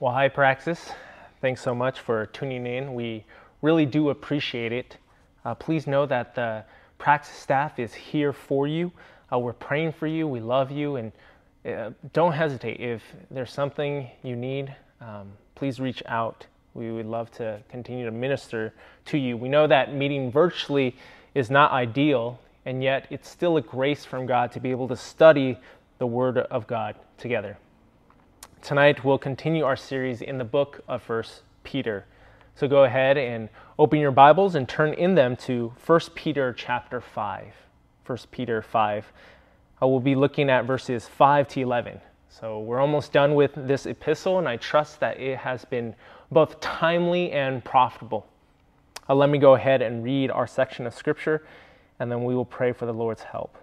Well, hi, Praxis. Thanks so much for tuning in. We really do appreciate it. Uh, please know that the Praxis staff is here for you. Uh, we're praying for you. We love you. And uh, don't hesitate. If there's something you need, um, please reach out. We would love to continue to minister to you. We know that meeting virtually is not ideal, and yet it's still a grace from God to be able to study the Word of God together. Tonight we'll continue our series in the book of First Peter. So go ahead and open your Bibles and turn in them to 1 Peter chapter 5. 1 Peter 5. I will be looking at verses 5 to 11. So we're almost done with this epistle, and I trust that it has been both timely and profitable. Uh, let me go ahead and read our section of scripture, and then we will pray for the Lord's help.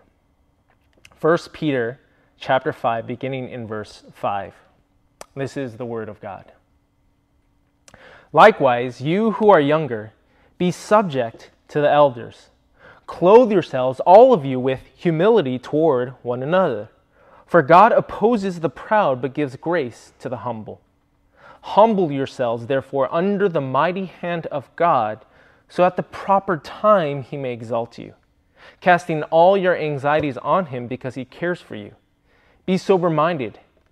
1 Peter chapter 5, beginning in verse 5. This is the word of God. Likewise, you who are younger, be subject to the elders. Clothe yourselves, all of you, with humility toward one another. For God opposes the proud, but gives grace to the humble. Humble yourselves, therefore, under the mighty hand of God, so at the proper time he may exalt you, casting all your anxieties on him because he cares for you. Be sober minded,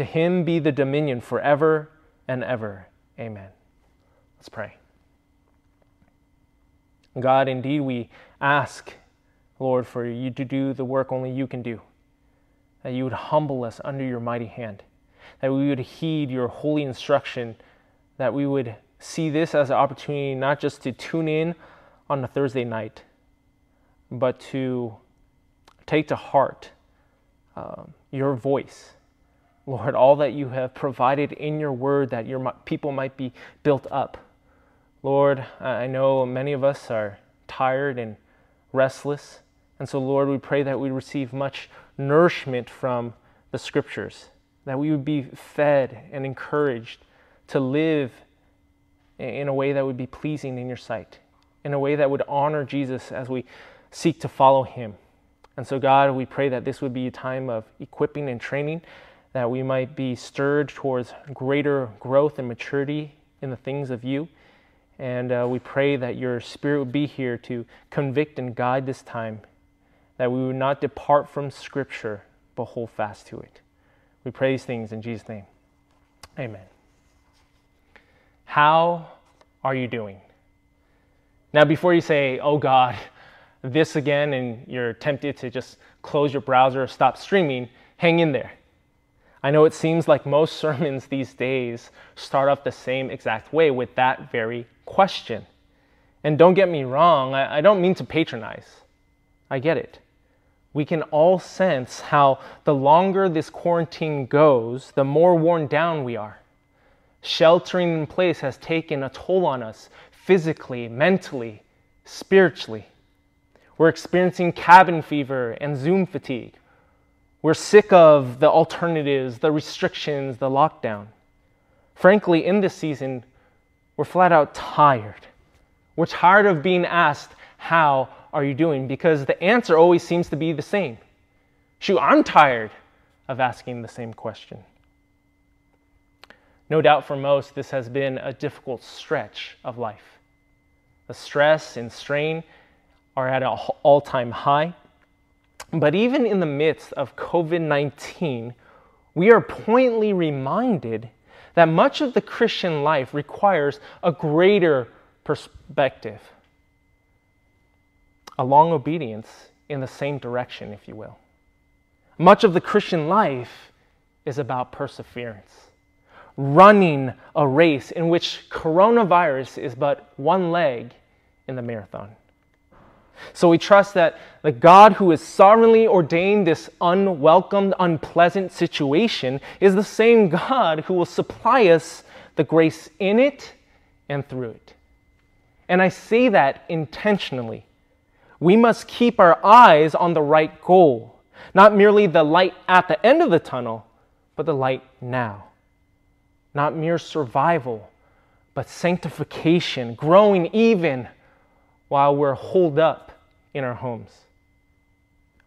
To him be the dominion forever and ever. Amen. Let's pray. God, indeed, we ask, Lord, for you to do the work only you can do, that you would humble us under your mighty hand, that we would heed your holy instruction, that we would see this as an opportunity not just to tune in on a Thursday night, but to take to heart um, your voice Lord, all that you have provided in your word that your people might be built up. Lord, I know many of us are tired and restless. And so, Lord, we pray that we receive much nourishment from the scriptures, that we would be fed and encouraged to live in a way that would be pleasing in your sight, in a way that would honor Jesus as we seek to follow him. And so, God, we pray that this would be a time of equipping and training that we might be stirred towards greater growth and maturity in the things of you. And uh, we pray that your Spirit would be here to convict and guide this time, that we would not depart from Scripture, but hold fast to it. We pray these things in Jesus' name. Amen. How are you doing? Now, before you say, oh God, this again, and you're tempted to just close your browser or stop streaming, hang in there I know it seems like most sermons these days start off the same exact way with that very question. And don't get me wrong, I, I, don't mean to patronize. I get it. We can all sense how the longer this quarantine goes, the more worn down we are. Sheltering in place has taken a toll on us physically, mentally, spiritually. We're experiencing cabin fever and Zoom fatigue. We're sick of the alternatives, the restrictions, the lockdown. Frankly, in this season, we're flat out tired. We're tired of being asked, How are you doing? Because the answer always seems to be the same. Shoot, I'm tired of asking the same question. No doubt for most, this has been a difficult stretch of life. The stress and strain are at an all time high. But even in the midst of COVID 19, we are pointedly reminded that much of the Christian life requires a greater perspective, a long obedience in the same direction, if you will. Much of the Christian life is about perseverance, running a race in which coronavirus is but one leg in the marathon. So we trust that the God who has sovereignly ordained this unwelcomed, unpleasant situation is the same God who will supply us the the grace in it and through it. And I say that intentionally. We must keep our eyes on the right goal, not merely the light at the end of the tunnel, but the light now. Not mere survival, but sanctification, growing even while we're holed up in our homes.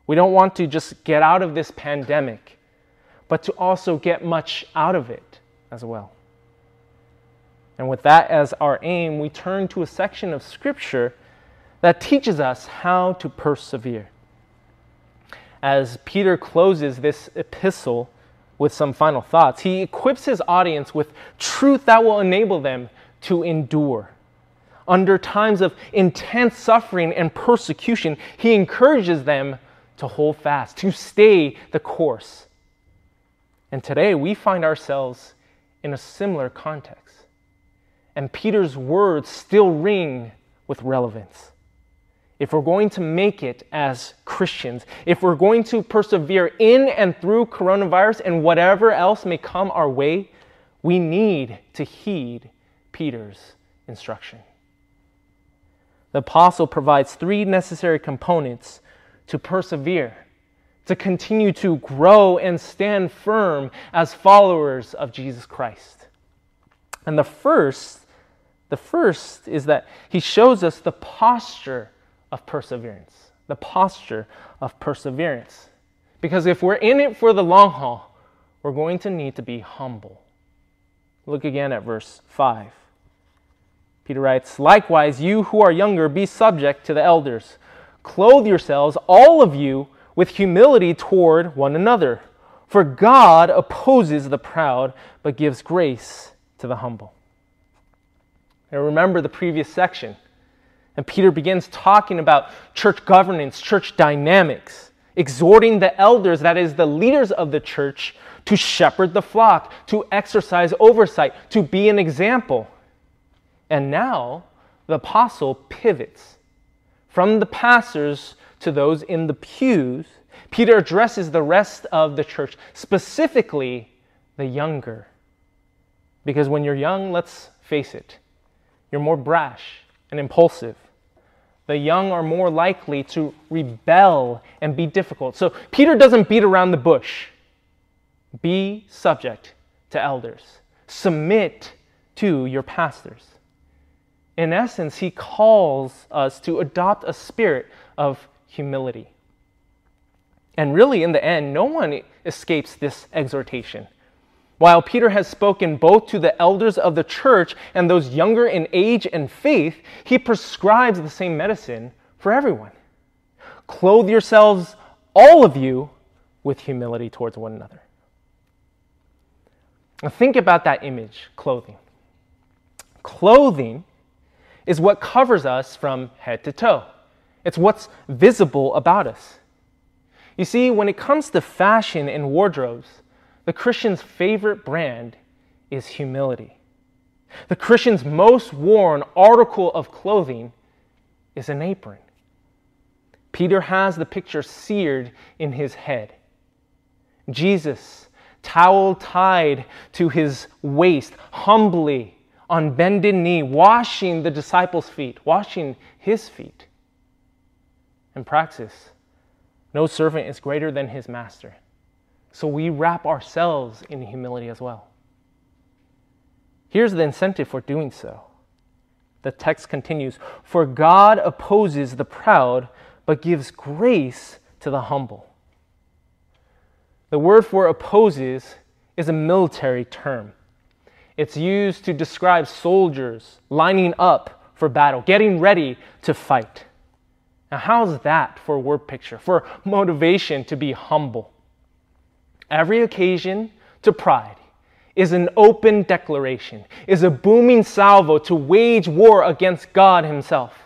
We don't want to just get out of this pandemic, but to also get much out of it as well. And with that as our aim, we turn to a section of Scripture that teaches us how to persevere. As Peter closes this epistle with some final thoughts, he equips his audience with truth that will enable them to endure. Under times of intense suffering and persecution, he encourages them to hold fast, to stay the course. And today we find ourselves in a similar context. And Peter's words still ring with relevance. If we're going to make it as Christians, if we're going to persevere in and through coronavirus and whatever else may come our way, we need to heed Peter's instruction. The apostle provides three necessary components to persevere, to continue to grow and stand firm as followers of Jesus Christ. And the first, the first is that he shows us the posture of perseverance. The posture of perseverance. Because if we're in it for the long haul, we're going to need to be humble. Look again at verse 5. Peter writes, Likewise, you who are younger, be subject to the elders. Clothe yourselves, all of you, with humility toward one another. For God opposes the proud, but gives grace to the humble. Now remember the previous section. And Peter begins talking about church governance, church dynamics, exhorting the elders, that is, the leaders of the church, to shepherd the flock, to exercise oversight, to be an example. And now the apostle pivots from the pastors to those in the pews. Peter addresses the rest of the church, specifically the younger. Because when you're young, let's face it, you're more brash and impulsive. The young are more likely to rebel and be difficult. So Peter doesn't beat around the bush. Be subject to elders, submit to your pastors in essence, he calls us to adopt a spirit of humility. And really, in the end, no one escapes this exhortation. While Peter has spoken both to the elders of the church and those younger in age and faith, he prescribes the same medicine for everyone. Clothe yourselves, all of you, with humility towards one another. Now, think about that image clothing. Clothing is what covers us from head to toe. It's what's visible about us. You see, when it comes to fashion and wardrobes, the Christian's favorite brand is humility. The Christian's most worn article of clothing is an apron. Peter has the picture seared in his head. Jesus, towel tied to his waist, humbly on bended knee, washing the disciples' feet, washing his feet. In practice, no servant is greater than his master. So we wrap ourselves in humility as well. Here's the incentive for doing so. The text continues For God opposes the proud, but gives grace to the humble. The word for opposes is a military term. It's used to describe soldiers lining up for battle, getting ready to fight. Now, how's that for a word picture, for motivation to be humble? Every occasion to pride is an open declaration, is a booming salvo to wage war against God Himself.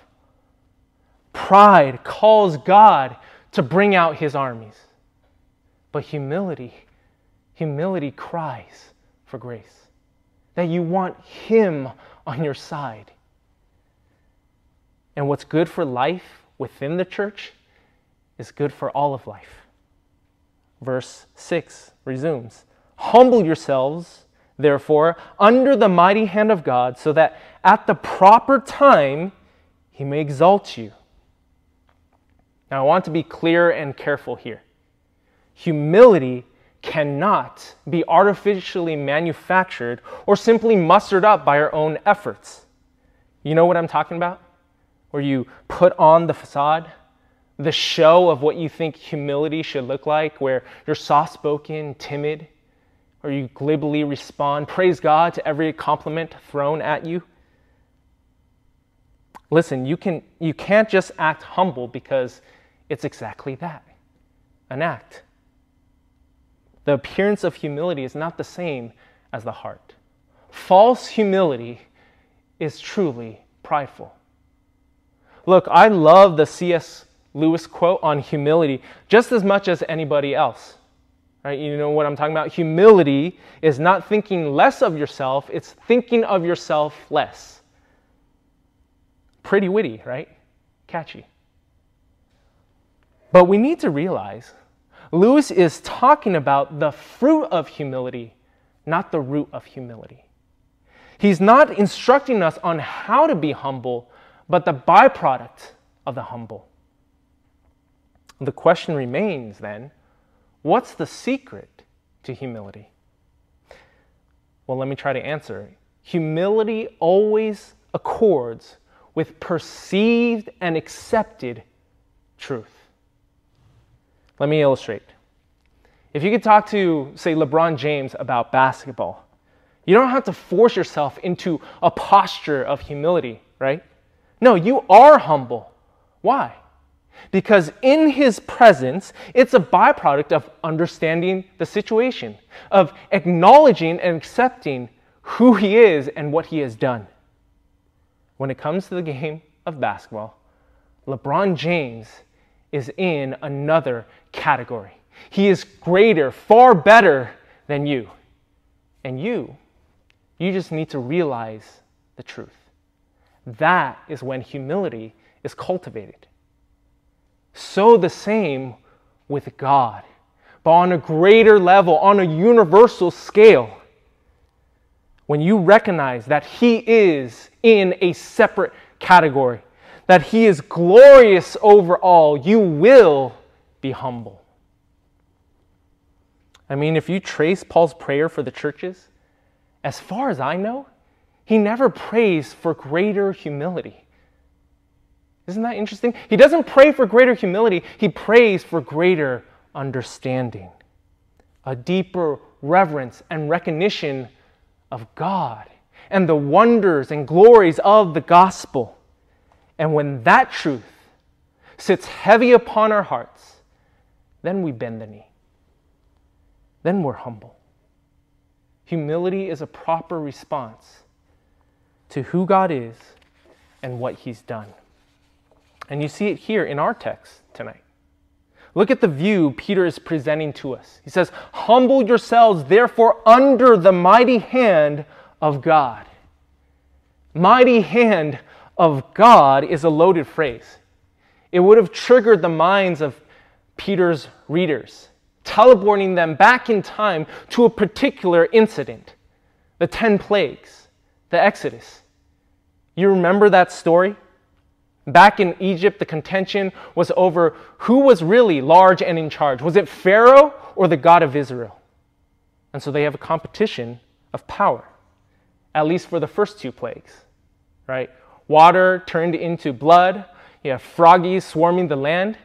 Pride calls God to bring out His armies. But humility, humility cries for grace that you want Him on your side. And what's good for life within the church is good for all of life. Verse 6 resumes Humble yourselves, therefore, under the mighty hand of God, so that at the proper time he may exalt you. Now, I want to be clear and careful here. Humility cannot be artificially manufactured or simply mustered up by our own efforts. You know what I'm talking about? Where you put on the facade, the show of what you think humility should look like, where you're soft spoken, timid, or you glibly respond, praise God to every compliment thrown at you. Listen, you, can, you can't just act humble because it's exactly that an act. The appearance of humility is not the same as the heart. False humility is truly prideful. Look, I love the C.S. Lewis quote on humility just as much as anybody else. Right? You know what I'm talking about? Humility is not thinking less of yourself, it's thinking of yourself less. Pretty witty, right? Catchy. But we need to realize Lewis is talking about the fruit of humility, not the root of humility. He's not instructing us on how to be humble, but the byproduct of the humble. The question remains then what's the secret to humility? Well, let me try to answer. Humility always accords with perceived and accepted truth. Let me illustrate. If you could talk to, say, LeBron James about basketball, you don't have to force yourself into a posture of humility, right? No, you are humble. Why? Because in his presence, it's a byproduct of understanding the situation, of acknowledging and accepting who he is and what he has done. When it comes to the game of basketball, LeBron James is in another category. He is greater, far better than you. And you, you just need to realize the truth. That is when humility is cultivated. So the same with God, but on a greater level, on a universal scale. When you recognize that He is in a separate category, that He is glorious over all, you will be humble. I mean, if you trace Paul's prayer for the churches, as far as I know, he never prays for greater humility. Isn't that interesting? He doesn't pray for greater humility, he prays for greater understanding, a deeper reverence and recognition of God and the wonders and glories of the gospel. And when that truth sits heavy upon our hearts, then we bend the knee. Then we're humble. Humility is a proper response to who God is and what He's done. And you see it here in our text tonight. Look at the view Peter is presenting to us. He says, Humble yourselves, therefore, under the mighty hand of God. Mighty hand of God is a loaded phrase. It would have triggered the minds of Peter's readers, teleporting them back in time to a particular incident the 10 plagues, the Exodus. You remember that story? Back in Egypt, the contention was over who was really large and in charge. Was it Pharaoh or the God of Israel? And so they have a competition of power, at least for the first two plagues, right? Water turned into blood, you have froggies swarming the land.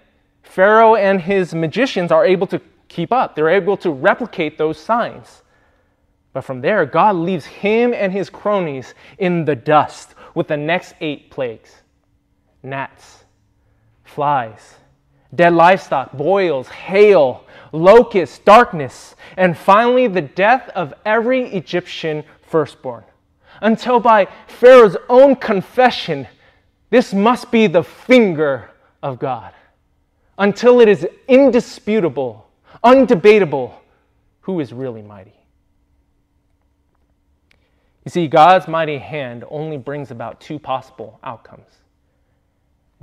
Pharaoh and his magicians are able to keep up, they're able to replicate those signs. But from there, God leaves him and his cronies in the dust with the next eight plagues gnats, flies, dead livestock, boils, hail, locusts, darkness, and finally the death of every Egyptian firstborn. Until by Pharaoh's own confession, this must be the finger of God. Until it is indisputable, undebatable, who is really mighty. You see, God's mighty hand only brings about two possible outcomes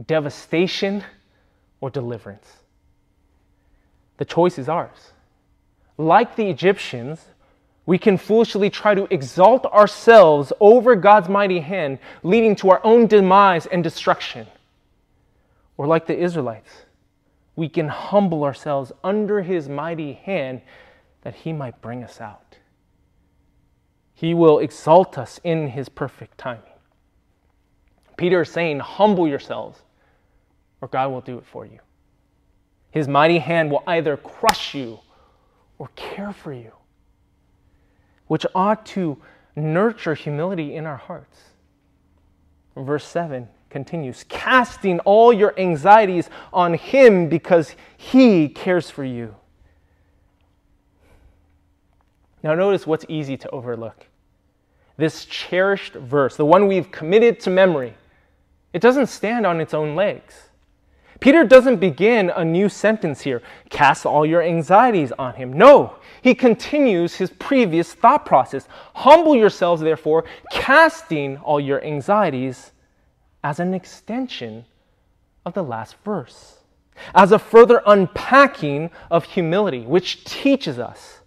devastation or deliverance. The choice is ours. Like the Egyptians, We can foolishly try to exalt ourselves over God's mighty hand, leading to our own demise and destruction. Or, like the Israelites, we can humble ourselves under His mighty hand that He might bring us out. He will exalt us in His perfect timing. Peter is saying, Humble yourselves, or God will do it for you. His mighty hand will either crush you or care for you which ought to nurture humility in our hearts. Verse 7 continues casting all your anxieties on Him because He cares for you. Now, notice what's easy to overlook. This cherished verse, the one we've committed to memory, it doesn't stand on its own legs. Peter doesn't begin a new sentence here cast all your anxieties on him. No, he continues his previous thought process. Humble yourselves, therefore, casting all your anxieties as an extension of the last verse, as a further unpacking of humility, which teaches us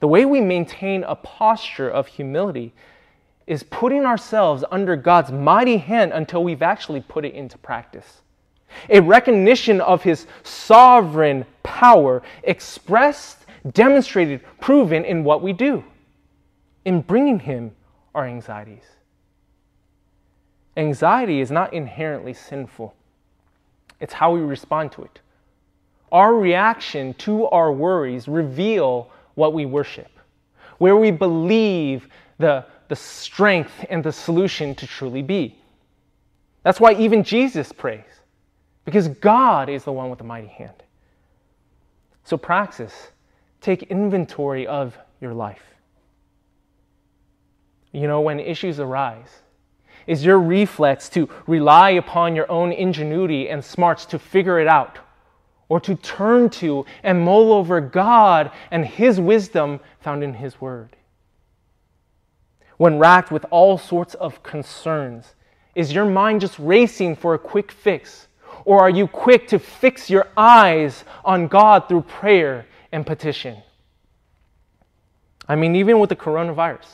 the way we maintain a posture of humility is putting ourselves under God's mighty hand until we've actually put it into practice a recognition of his sovereign power expressed, demonstrated, proven in what we do, in bringing him our anxieties. Anxiety is not inherently sinful, it's how we respond to it. Our reaction to our worries reveal what we worship, where we believe the, the strength and the solution to truly be. That's why even Jesus prays because God is the one with the mighty hand. So, praxis, take inventory of your life. You know, when issues arise, is your reflex to rely upon your own ingenuity and smarts to figure it out, or to turn to and mull over God and His wisdom found in His Word? When racked with all sorts of concerns, is your mind just racing for a quick fix? Or are you quick to fix your eyes on God through prayer and petition? I mean, even with the coronavirus,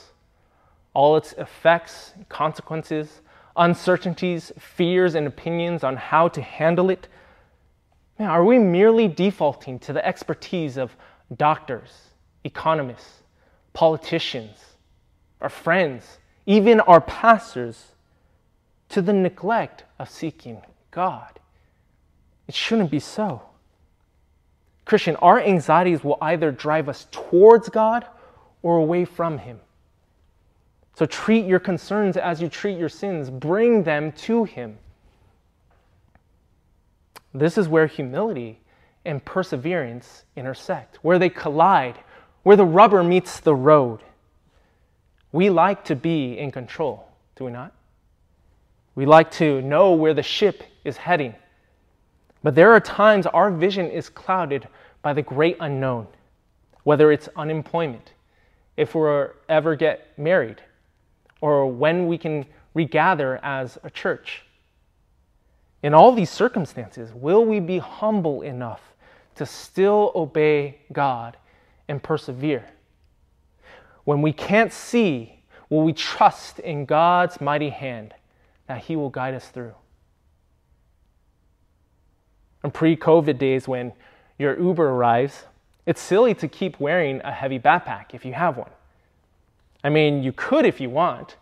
all its effects, consequences, uncertainties, fears, and opinions on how to handle it, man, are we merely defaulting to the expertise of doctors, economists, politicians, our friends, even our pastors, to the neglect of seeking God? It shouldn't be so. Christian, our anxieties will either drive us towards God or away from Him. So treat your concerns as you treat your sins, bring them to Him. This is where humility and perseverance intersect, where they collide, where the rubber meets the road. We like to be in control, do we not? We like to know where the ship is heading. But there are times our vision is clouded by the great unknown, whether it's unemployment, if we ever get married, or when we can regather as a church. In all these circumstances, will we be humble enough to still obey God and persevere? When we can't see, will we trust in God's mighty hand that He will guide us through? In pre COVID days when your Uber arrives, it's silly to keep wearing a heavy backpack if you have one. I mean, you could if you want,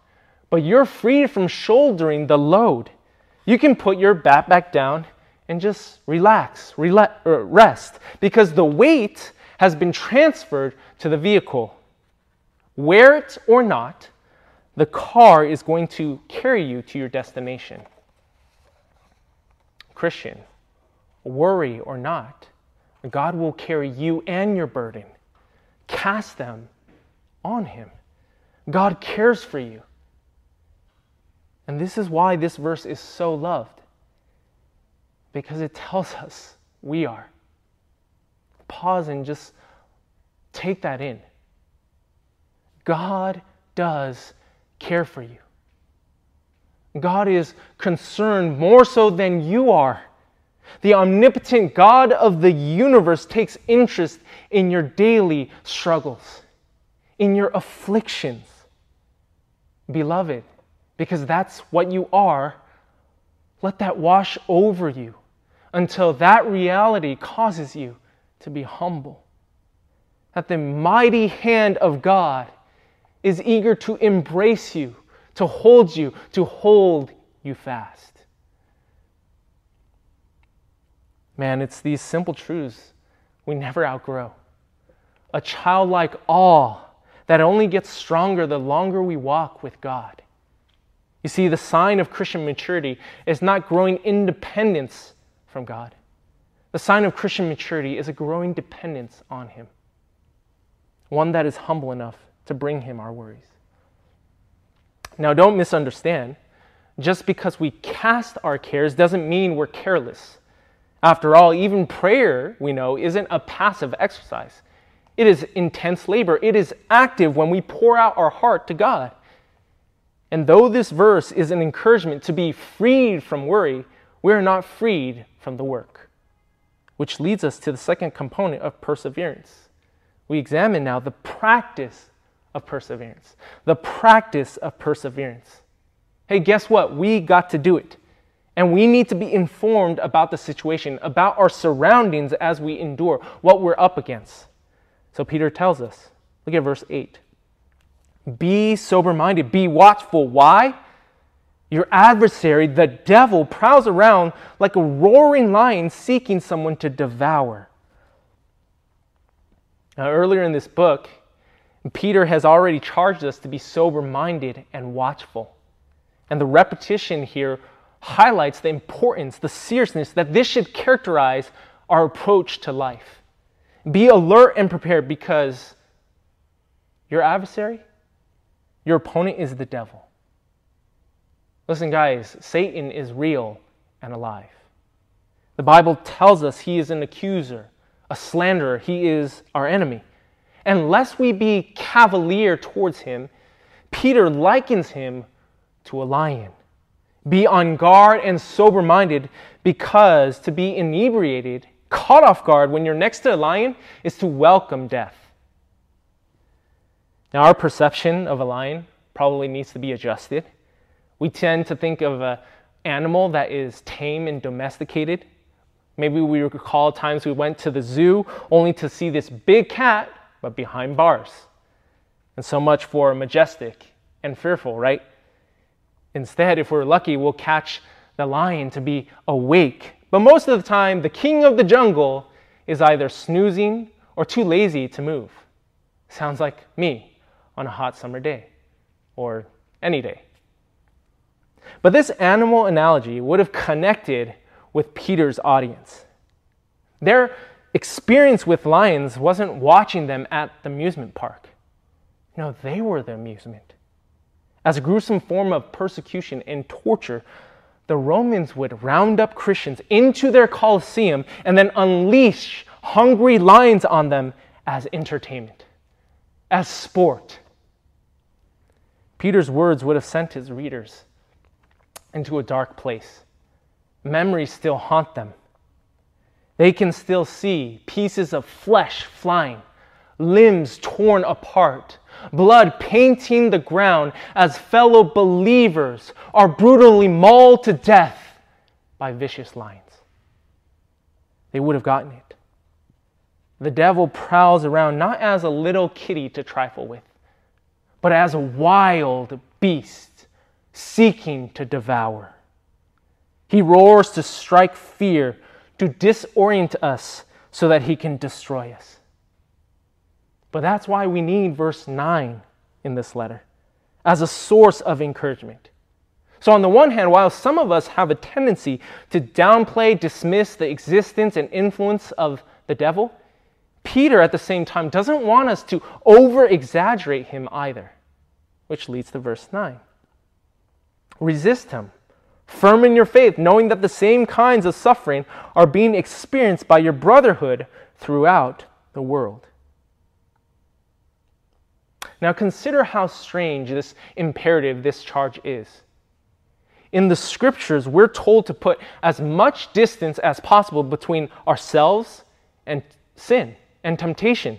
but you're free from shouldering the load. You can put your backpack down and just relax, rela- uh, rest, because the weight has been transferred to the vehicle. Wear it or not, the car is going to carry you to your destination. Christian, worry or not, God will carry you and your burden. Cast them on Him. God cares for you. And this is why this verse is so loved, because it tells us we are. Pause and just take that in. God does care for you. God is concerned more so than you are the omnipotent God of the universe takes interest in your daily struggles, in your afflictions. Beloved, because that's what you are, let that wash over you until that reality causes you to be humble. That the mighty hand of God is eager to embrace you, to hold you, to hold you fast. Man, it's these simple truths we never outgrow. A childlike awe that only gets stronger the longer we walk with God. You see, the sign of Christian maturity is not growing independence from God. The sign of Christian maturity is a growing dependence on Him, one that is humble enough to bring Him our worries. Now, don't misunderstand. Just because we cast our cares doesn't mean we're careless. After all, even prayer, we know, isn't a passive exercise. It is intense labor. It is active when we pour out our heart to God. And though this verse is an encouragement to be freed from worry, we are not freed from the work. Which leads us to the second component of perseverance. We examine now the practice of perseverance. The practice of perseverance. Hey, guess what? We got to do it. And we need to be informed about the situation, about our surroundings as we endure, what we're up against. So Peter tells us, look at verse 8. Be sober minded, be watchful. Why? Your adversary, the devil, prowls around like a roaring lion seeking someone to devour. Now, earlier in this book, Peter has already charged us to be sober minded and watchful. And the repetition here highlights the importance, the seriousness that this should characterize our approach to life. Be alert and prepared because your adversary, your opponent is the devil. Listen, guys, Satan is real and alive. The Bible tells us he is an accuser, a slanderer, he is our enemy. And lest we be cavalier towards him, Peter likens him to a lion. Be on guard and sober minded because to be inebriated, caught off guard when you're next to a lion, is to welcome death. Now, our perception of a lion probably needs to be adjusted. We tend to think of an animal that is tame and domesticated. Maybe we recall times we went to the zoo only to see this big cat, but behind bars. And so much for majestic and fearful, right? Instead, if we're lucky, we'll catch the lion to be awake. But most of the time, the king of the jungle is either snoozing or too lazy to move. Sounds like me on a hot summer day or any day. But this animal analogy would have connected with Peter's audience. Their experience with lions wasn't watching them at the amusement park. No, they were the amusement. As a gruesome form of persecution and torture, the Romans would round up Christians into their Colosseum and then unleash hungry lions on them as entertainment, as sport. Peter's words would have sent his readers into a dark place. Memories still haunt them. They can still see pieces of flesh flying, limbs torn apart, blood painting the ground as fellow believers are brutally mauled to death by vicious lions. They would have gotten it. The devil prowls around not as a little kitty to trifle with, but as a wild beast seeking to devour. He roars to strike fear, to disorient us so that he can destroy us. But that's why we need verse 9 in this letter as a source of encouragement. So, on the one hand, while some of us have a tendency to downplay, dismiss the existence and influence of the devil, Peter at the same time doesn't want us to over exaggerate him either, which leads to verse 9. Resist him, firm in your faith, knowing that the same kinds of suffering are being experienced by your brotherhood throughout the world. Now consider how strange this imperative, this charge is. In the scriptures, we're told to put as much distance as possible between ourselves and sin and temptation.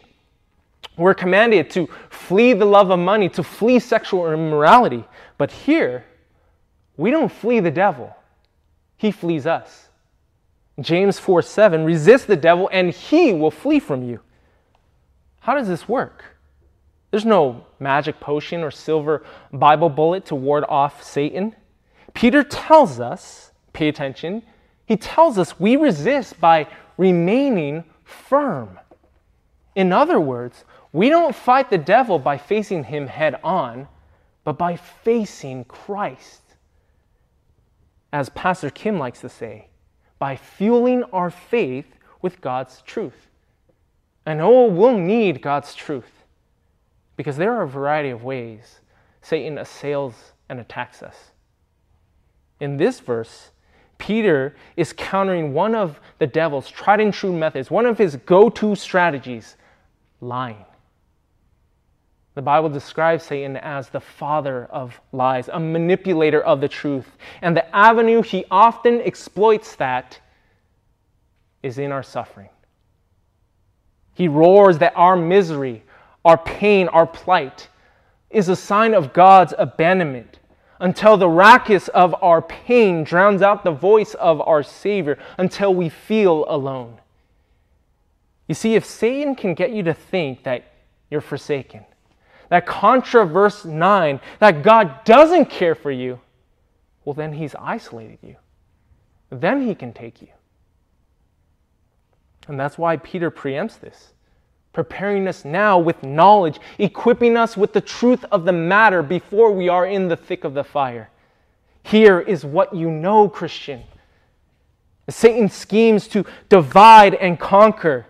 We're commanded to flee the love of money, to flee sexual immorality. But here, we don't flee the devil, he flees us. James 4 7 resist the devil and he will flee from you. How does this work? There's no magic potion or silver Bible bullet to ward off Satan. Peter tells us, pay attention, he tells us we resist by remaining firm. In other words, we don't fight the devil by facing him head on, but by facing Christ. As Pastor Kim likes to say, by fueling our faith with God's truth. And oh, we'll need God's truth because there are a variety of ways Satan assails and attacks us. In this verse, Peter is countering one of the devil's tried and true methods, one of his go to strategies lying. The Bible describes Satan as the father of lies, a manipulator of the truth. And the avenue he often exploits that is in our suffering. He roars that our misery, our pain, our plight is a sign of God's abandonment until the raucous of our pain drowns out the voice of our Savior, until we feel alone. You see, if Satan can get you to think that you're forsaken, that contra verse 9, that God doesn't care for you, well, then he's isolated you. Then he can take you. And that's why Peter preempts this, preparing us now with knowledge, equipping us with the truth of the matter before we are in the thick of the fire. Here is what you know, Christian. Satan schemes to divide and conquer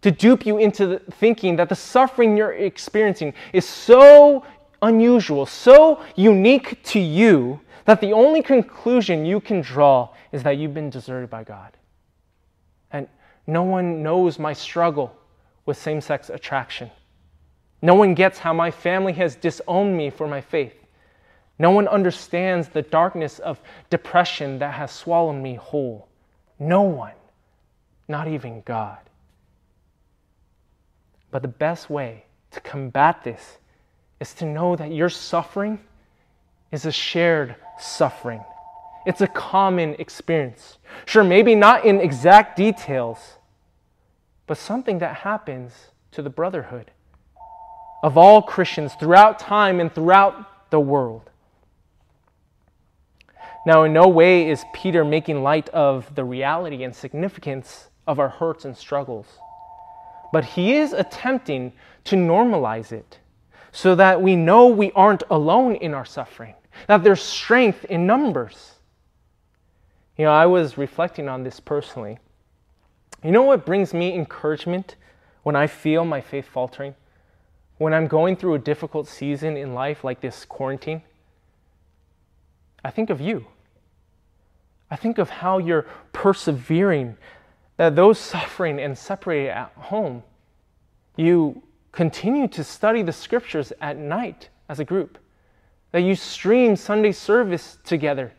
to dupe you into thinking that the suffering you're experiencing is so unusual, so unique to you, that the only conclusion you can draw is that you've been deserted by God. And no one knows my struggle with same sex attraction. No one gets how my family has disowned me for my faith. No one understands the darkness of depression that has swallowed me whole. No one, not even God. But the best way to combat this is to know that your suffering is a shared suffering. It's a common experience. Sure, maybe not in exact details, but something that happens to the brotherhood of all Christians throughout time and throughout the world. Now, in no way is Peter making light of the reality and significance of our hurts and struggles but he is attempting to normalize it so that we know we aren't alone in our suffering, that there's strength in numbers. You know, I was reflecting on this personally. You know what brings me encouragement when I feel my faith faltering? When I'm going through a difficult season in life like this quarantine? I think of you. I think of how you're persevering that those suffering and separated at home, you continue to study the scriptures at night as a group, that you stream Sunday service together,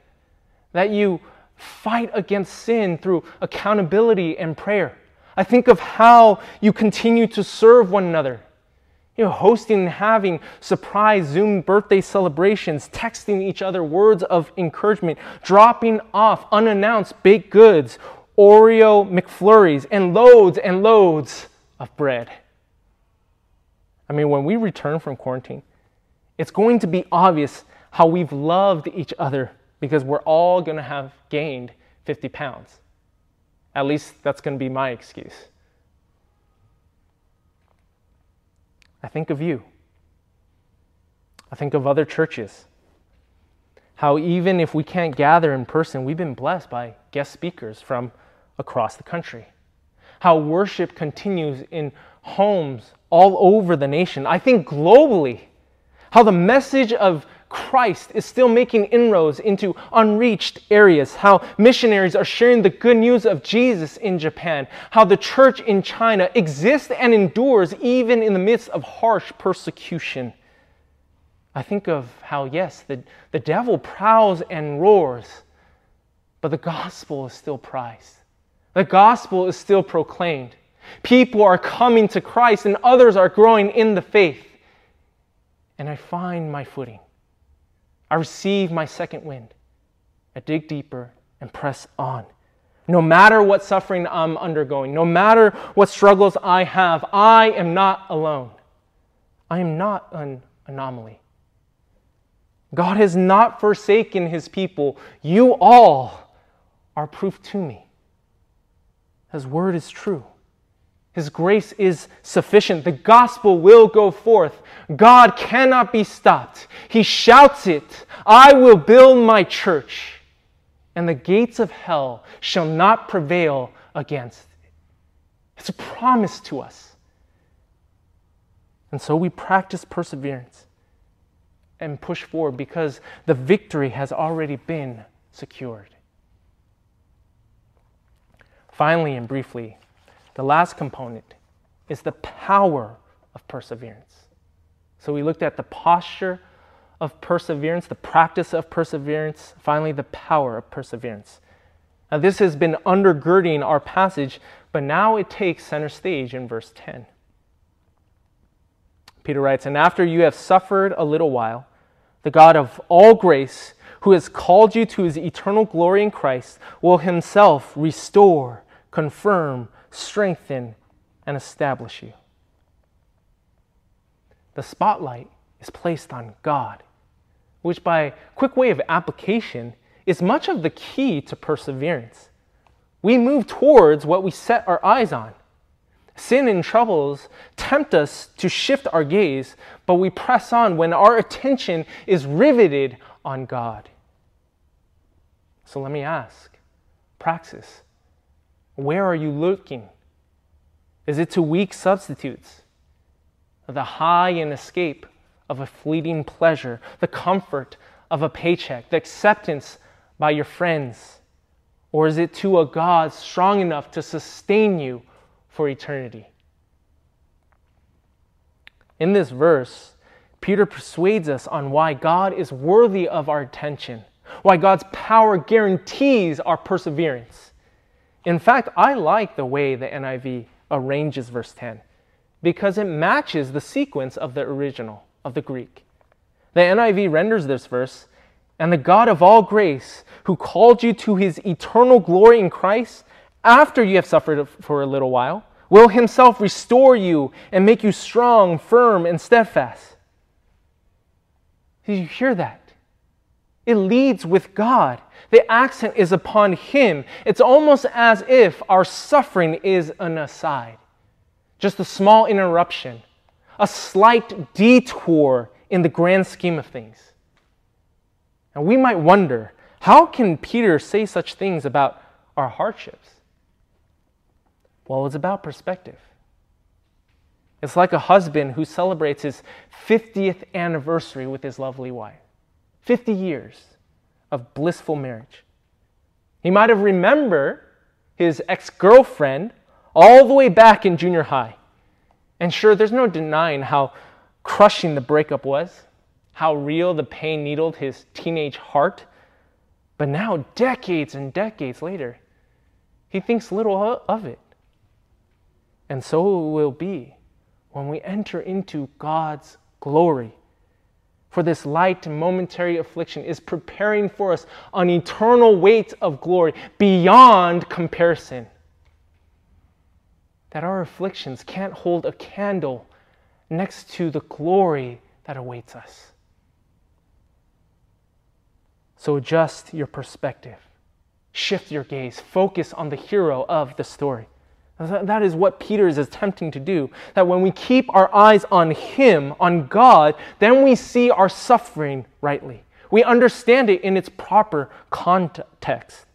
that you fight against sin through accountability and prayer. I think of how you continue to serve one another. You know, hosting and having surprise Zoom birthday celebrations, texting each other words of encouragement, dropping off unannounced baked goods, Oreo McFlurries, and loads and loads of bread. I mean, when we return from quarantine, it's going to be obvious how we've loved each other because we're all going to have gained 50 pounds. At least that's going to be my excuse. I think of you. I think of other churches. How even if we can't gather in person, we've been blessed by guest speakers from across the country. How worship continues in homes all over the nation. I think globally, how the message of Christ is still making inroads into unreached areas, how missionaries are sharing the good news of Jesus in Japan, how the church in China exists and endures even in the midst of harsh persecution. I think of how, yes, the, the devil prowls and roars, but the gospel is still prized. The gospel is still proclaimed. People are coming to Christ and others are growing in the faith. And I find my footing. I receive my second wind. I dig deeper and press on. No matter what suffering I'm undergoing, no matter what struggles I have, I am not alone. I am not an anomaly. God has not forsaken his people. You all are proof to me. His word is true. His grace is sufficient. The gospel will go forth. God cannot be stopped. He shouts it I will build my church and the gates of hell shall not prevail against it. It's a promise to us. And so we practice perseverance and push forward because the victory has already been secured. Finally and briefly, the last component is the power of perseverance. So we looked at the posture of perseverance, the practice of perseverance, finally, the power of perseverance. Now, this has been undergirding our passage, but now it takes center stage in verse 10. Peter writes, And after you have suffered a little while, the God of all grace, who has called you to his eternal glory in Christ, will himself restore, confirm, strengthen, and establish you. The spotlight is placed on God which by quick way of application is much of the key to perseverance. We move towards what we set our eyes on. Sin and troubles tempt us to shift our gaze, but we press on when our attention is riveted on God. So let me ask, praxis, where are you looking? Is it to weak substitutes? The high and escape of a fleeting pleasure, the comfort of a paycheck, the acceptance by your friends? Or is it to a God strong enough to sustain you for eternity? In this verse, Peter persuades us on why God is worthy of our attention, why God's power guarantees our perseverance. In fact, I like the way the NIV arranges verse 10 because it matches the sequence of the original of the Greek. The NIV renders this verse, and the God of all grace, who called you to his eternal glory in Christ, after you have suffered for a little while, will himself restore you and make you strong, firm, and steadfast. Did you hear that? It leads with God. The accent is upon Him. It's almost as if our suffering is an aside, just a small interruption a slight detour in the grand scheme of things. And we might wonder how can Peter say such things about our hardships? Well, it's about perspective. It's like a husband who celebrates his 50th anniversary with his lovely wife. 50 years of blissful marriage. He might have remembered his ex girlfriend all the way back in junior high. And sure, there's no denying how crushing the breakup was, how real the pain needled his teenage heart. But now, decades and decades later, he thinks little of it. And so it will be when we enter into God's glory. For this light and momentary affliction is preparing for us an eternal weight of glory beyond comparison that our afflictions can't hold a candle next to the glory that awaits us. So adjust your perspective, shift your gaze, focus on the hero of the story. That is what Peter is attempting to do. That when we keep our eyes on Him, on God, then we see our suffering rightly. We understand it in its proper context.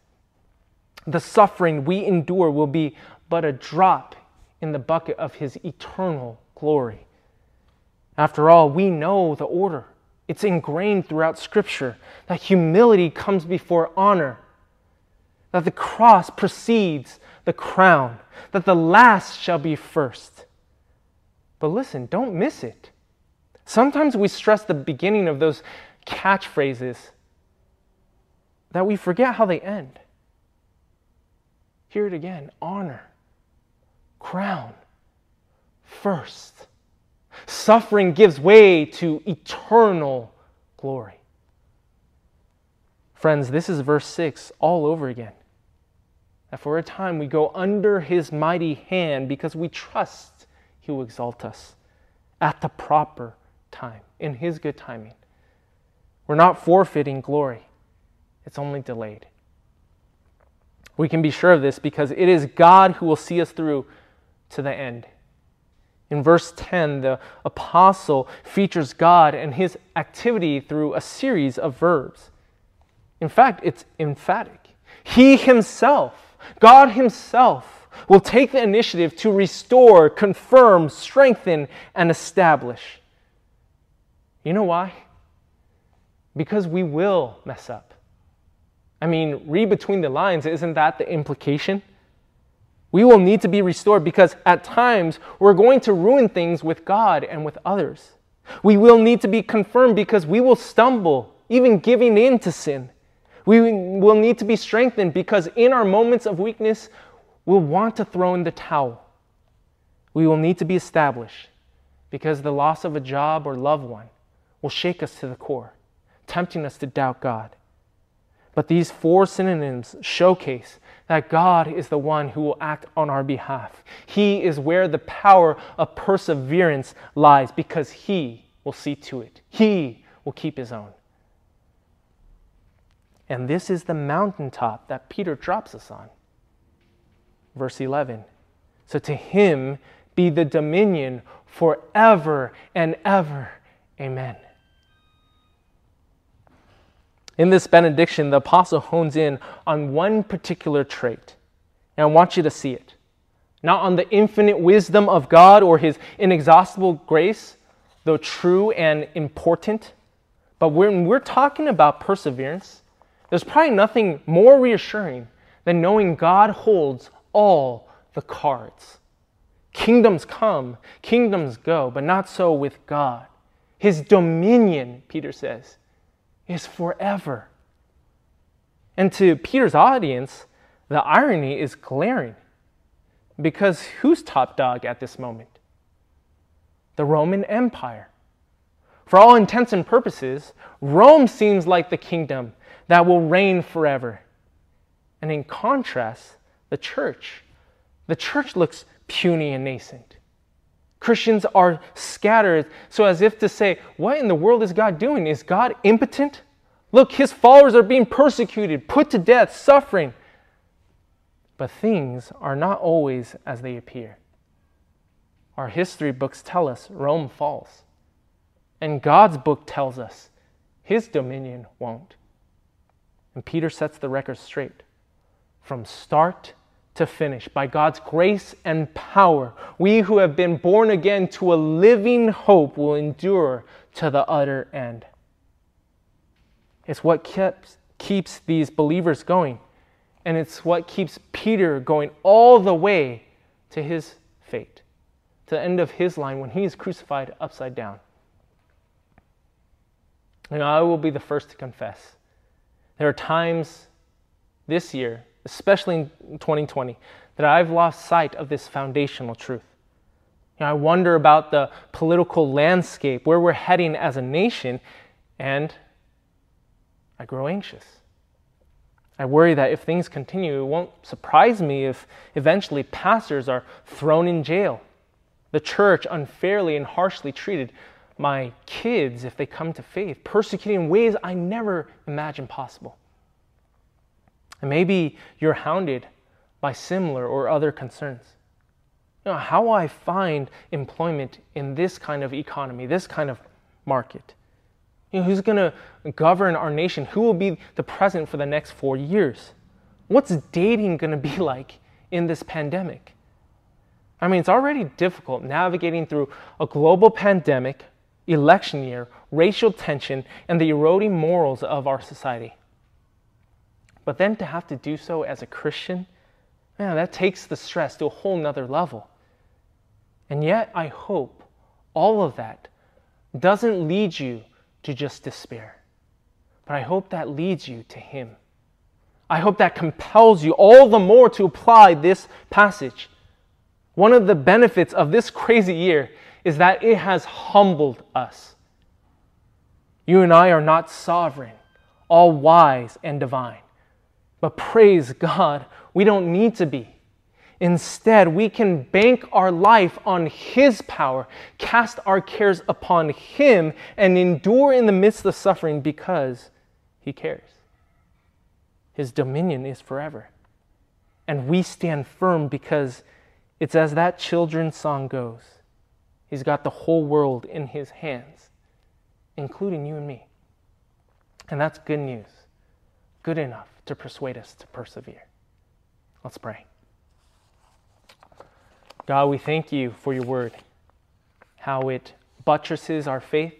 The suffering we endure will be but a drop in the bucket of his eternal glory. After all, we know the order. It's ingrained throughout Scripture that humility comes before honor, that the cross precedes the crown, that the last shall be first. But listen, don't miss it. Sometimes we stress the beginning of those catchphrases that we forget how they end. Hear it again honor crown first. Suffering gives way to eternal glory. Friends, this is verse 6 all over again. That for a time we go under his mighty hand because we trust he will exalt us at the proper time, in his good timing. We're not forfeiting glory, it's only delayed. We can be sure of this because it is God who will see us through to the end. In verse 10, the apostle features God and his activity through a series of verbs. In fact, it's emphatic. He himself, God himself, will take the initiative to restore, confirm, strengthen, and establish. You know why? Because we will mess up. I mean, read between the lines, isn't that the implication? We will need to be restored because at times we're going to ruin things with God and with others. We will need to be confirmed because we will stumble, even giving in to sin. We will need to be strengthened because in our moments of weakness, we'll want to throw in the towel. We will need to be established because the loss of a job or loved one will shake us to the core, tempting us to doubt God. But these four synonyms showcase that God is the one who will act on our behalf. He is where the power of perseverance lies because He will see to it. He will keep His own. And this is the mountaintop that Peter drops us on. Verse 11. So to Him be the dominion forever and ever. Amen. In this benediction, the apostle hones in on one particular trait. And I want you to see it. Not on the infinite wisdom of God or his inexhaustible grace, though true and important. But when we're talking about perseverance, there's probably nothing more reassuring than knowing God holds all the cards. Kingdoms come, kingdoms go, but not so with God. His dominion, Peter says, is forever. And to Peter's audience, the irony is glaring. Because who's top dog at this moment? The Roman Empire. For all intents and purposes, Rome seems like the kingdom that will reign forever. And in contrast, the church, the church looks puny and nascent. Christians are scattered, so as if to say, What in the world is God doing? Is God impotent? Look, his followers are being persecuted, put to death, suffering. But things are not always as they appear. Our history books tell us Rome falls. And God's book tells us his dominion won't. And Peter sets the record straight. From start to finish. By God's grace and power, we who have been born again to a living hope will endure to the utter end. It's what keeps, keeps these believers going. And it's what keeps Peter going all the way to his fate, to the end of his line when he is crucified upside down. And I will be the first to confess. There are times this year especially in 2020, that I've lost sight of this foundational truth. You know, I wonder about the political landscape, where we're heading as a nation, and I grow anxious. I worry that if things continue, it won't surprise me if eventually pastors are thrown in jail, the church unfairly and harshly treated, my kids, if they come to faith, persecuted in ways I never imagined possible. And maybe you're hounded by similar or other concerns. You know, how will I find employment in this kind of economy, this kind of market? You know, who's going to govern our nation? Who will be the president for the next four years? What's dating going to be like in this pandemic? I mean, it's already difficult navigating through a global pandemic, election year, racial tension, and the eroding morals of our society. But then to have to do so as a Christian, man, that takes the stress to a whole nother level. And yet, I hope all of that doesn't lead you to just despair, but I hope that leads you to Him. I hope that compels you all the more to apply this passage. One of the benefits of this crazy year is that it has humbled us. You and I are not sovereign, all wise and divine. But praise God, we don't need to be. Instead, we can bank our life on His power, cast our cares upon Him, and endure in the midst of suffering because He cares. His dominion is forever. And we stand firm because it's as that children's song goes He's got the whole world in His hands, including you and me. And that's good news, good enough to persuade us to persevere. Let's pray. God, we thank you for your word, how it buttresses our faith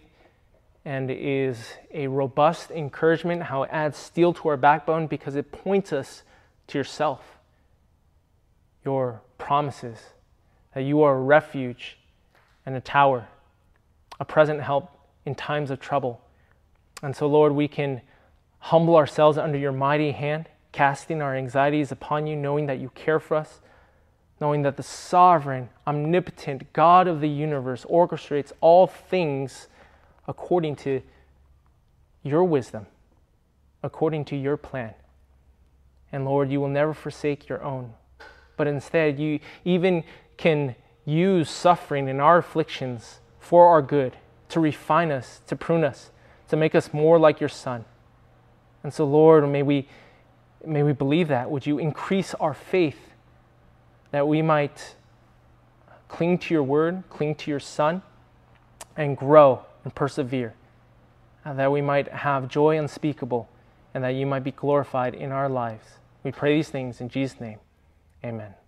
and is a robust encouragement, how it adds steel to our backbone because it points us to yourself, your promises, that you are a refuge and a tower, a present help in times of trouble. And so, Lord, we can humble ourselves under your mighty hand, casting our anxieties upon you, knowing that you care for us knowing that the sovereign, omnipotent God of the universe orchestrates all things according to your wisdom, according to your plan. And Lord, you will never forsake your own, but instead, you even can use suffering and our afflictions for our good, to refine us, to prune us, to make us more like your Son. And so, Lord, may we, may we believe that. Would you increase our faith? that we might cling to your word, cling to your Son, and grow and persevere. And that we might have joy unspeakable and that you might be glorified in our lives. We pray these things in Jesus' name. Amen.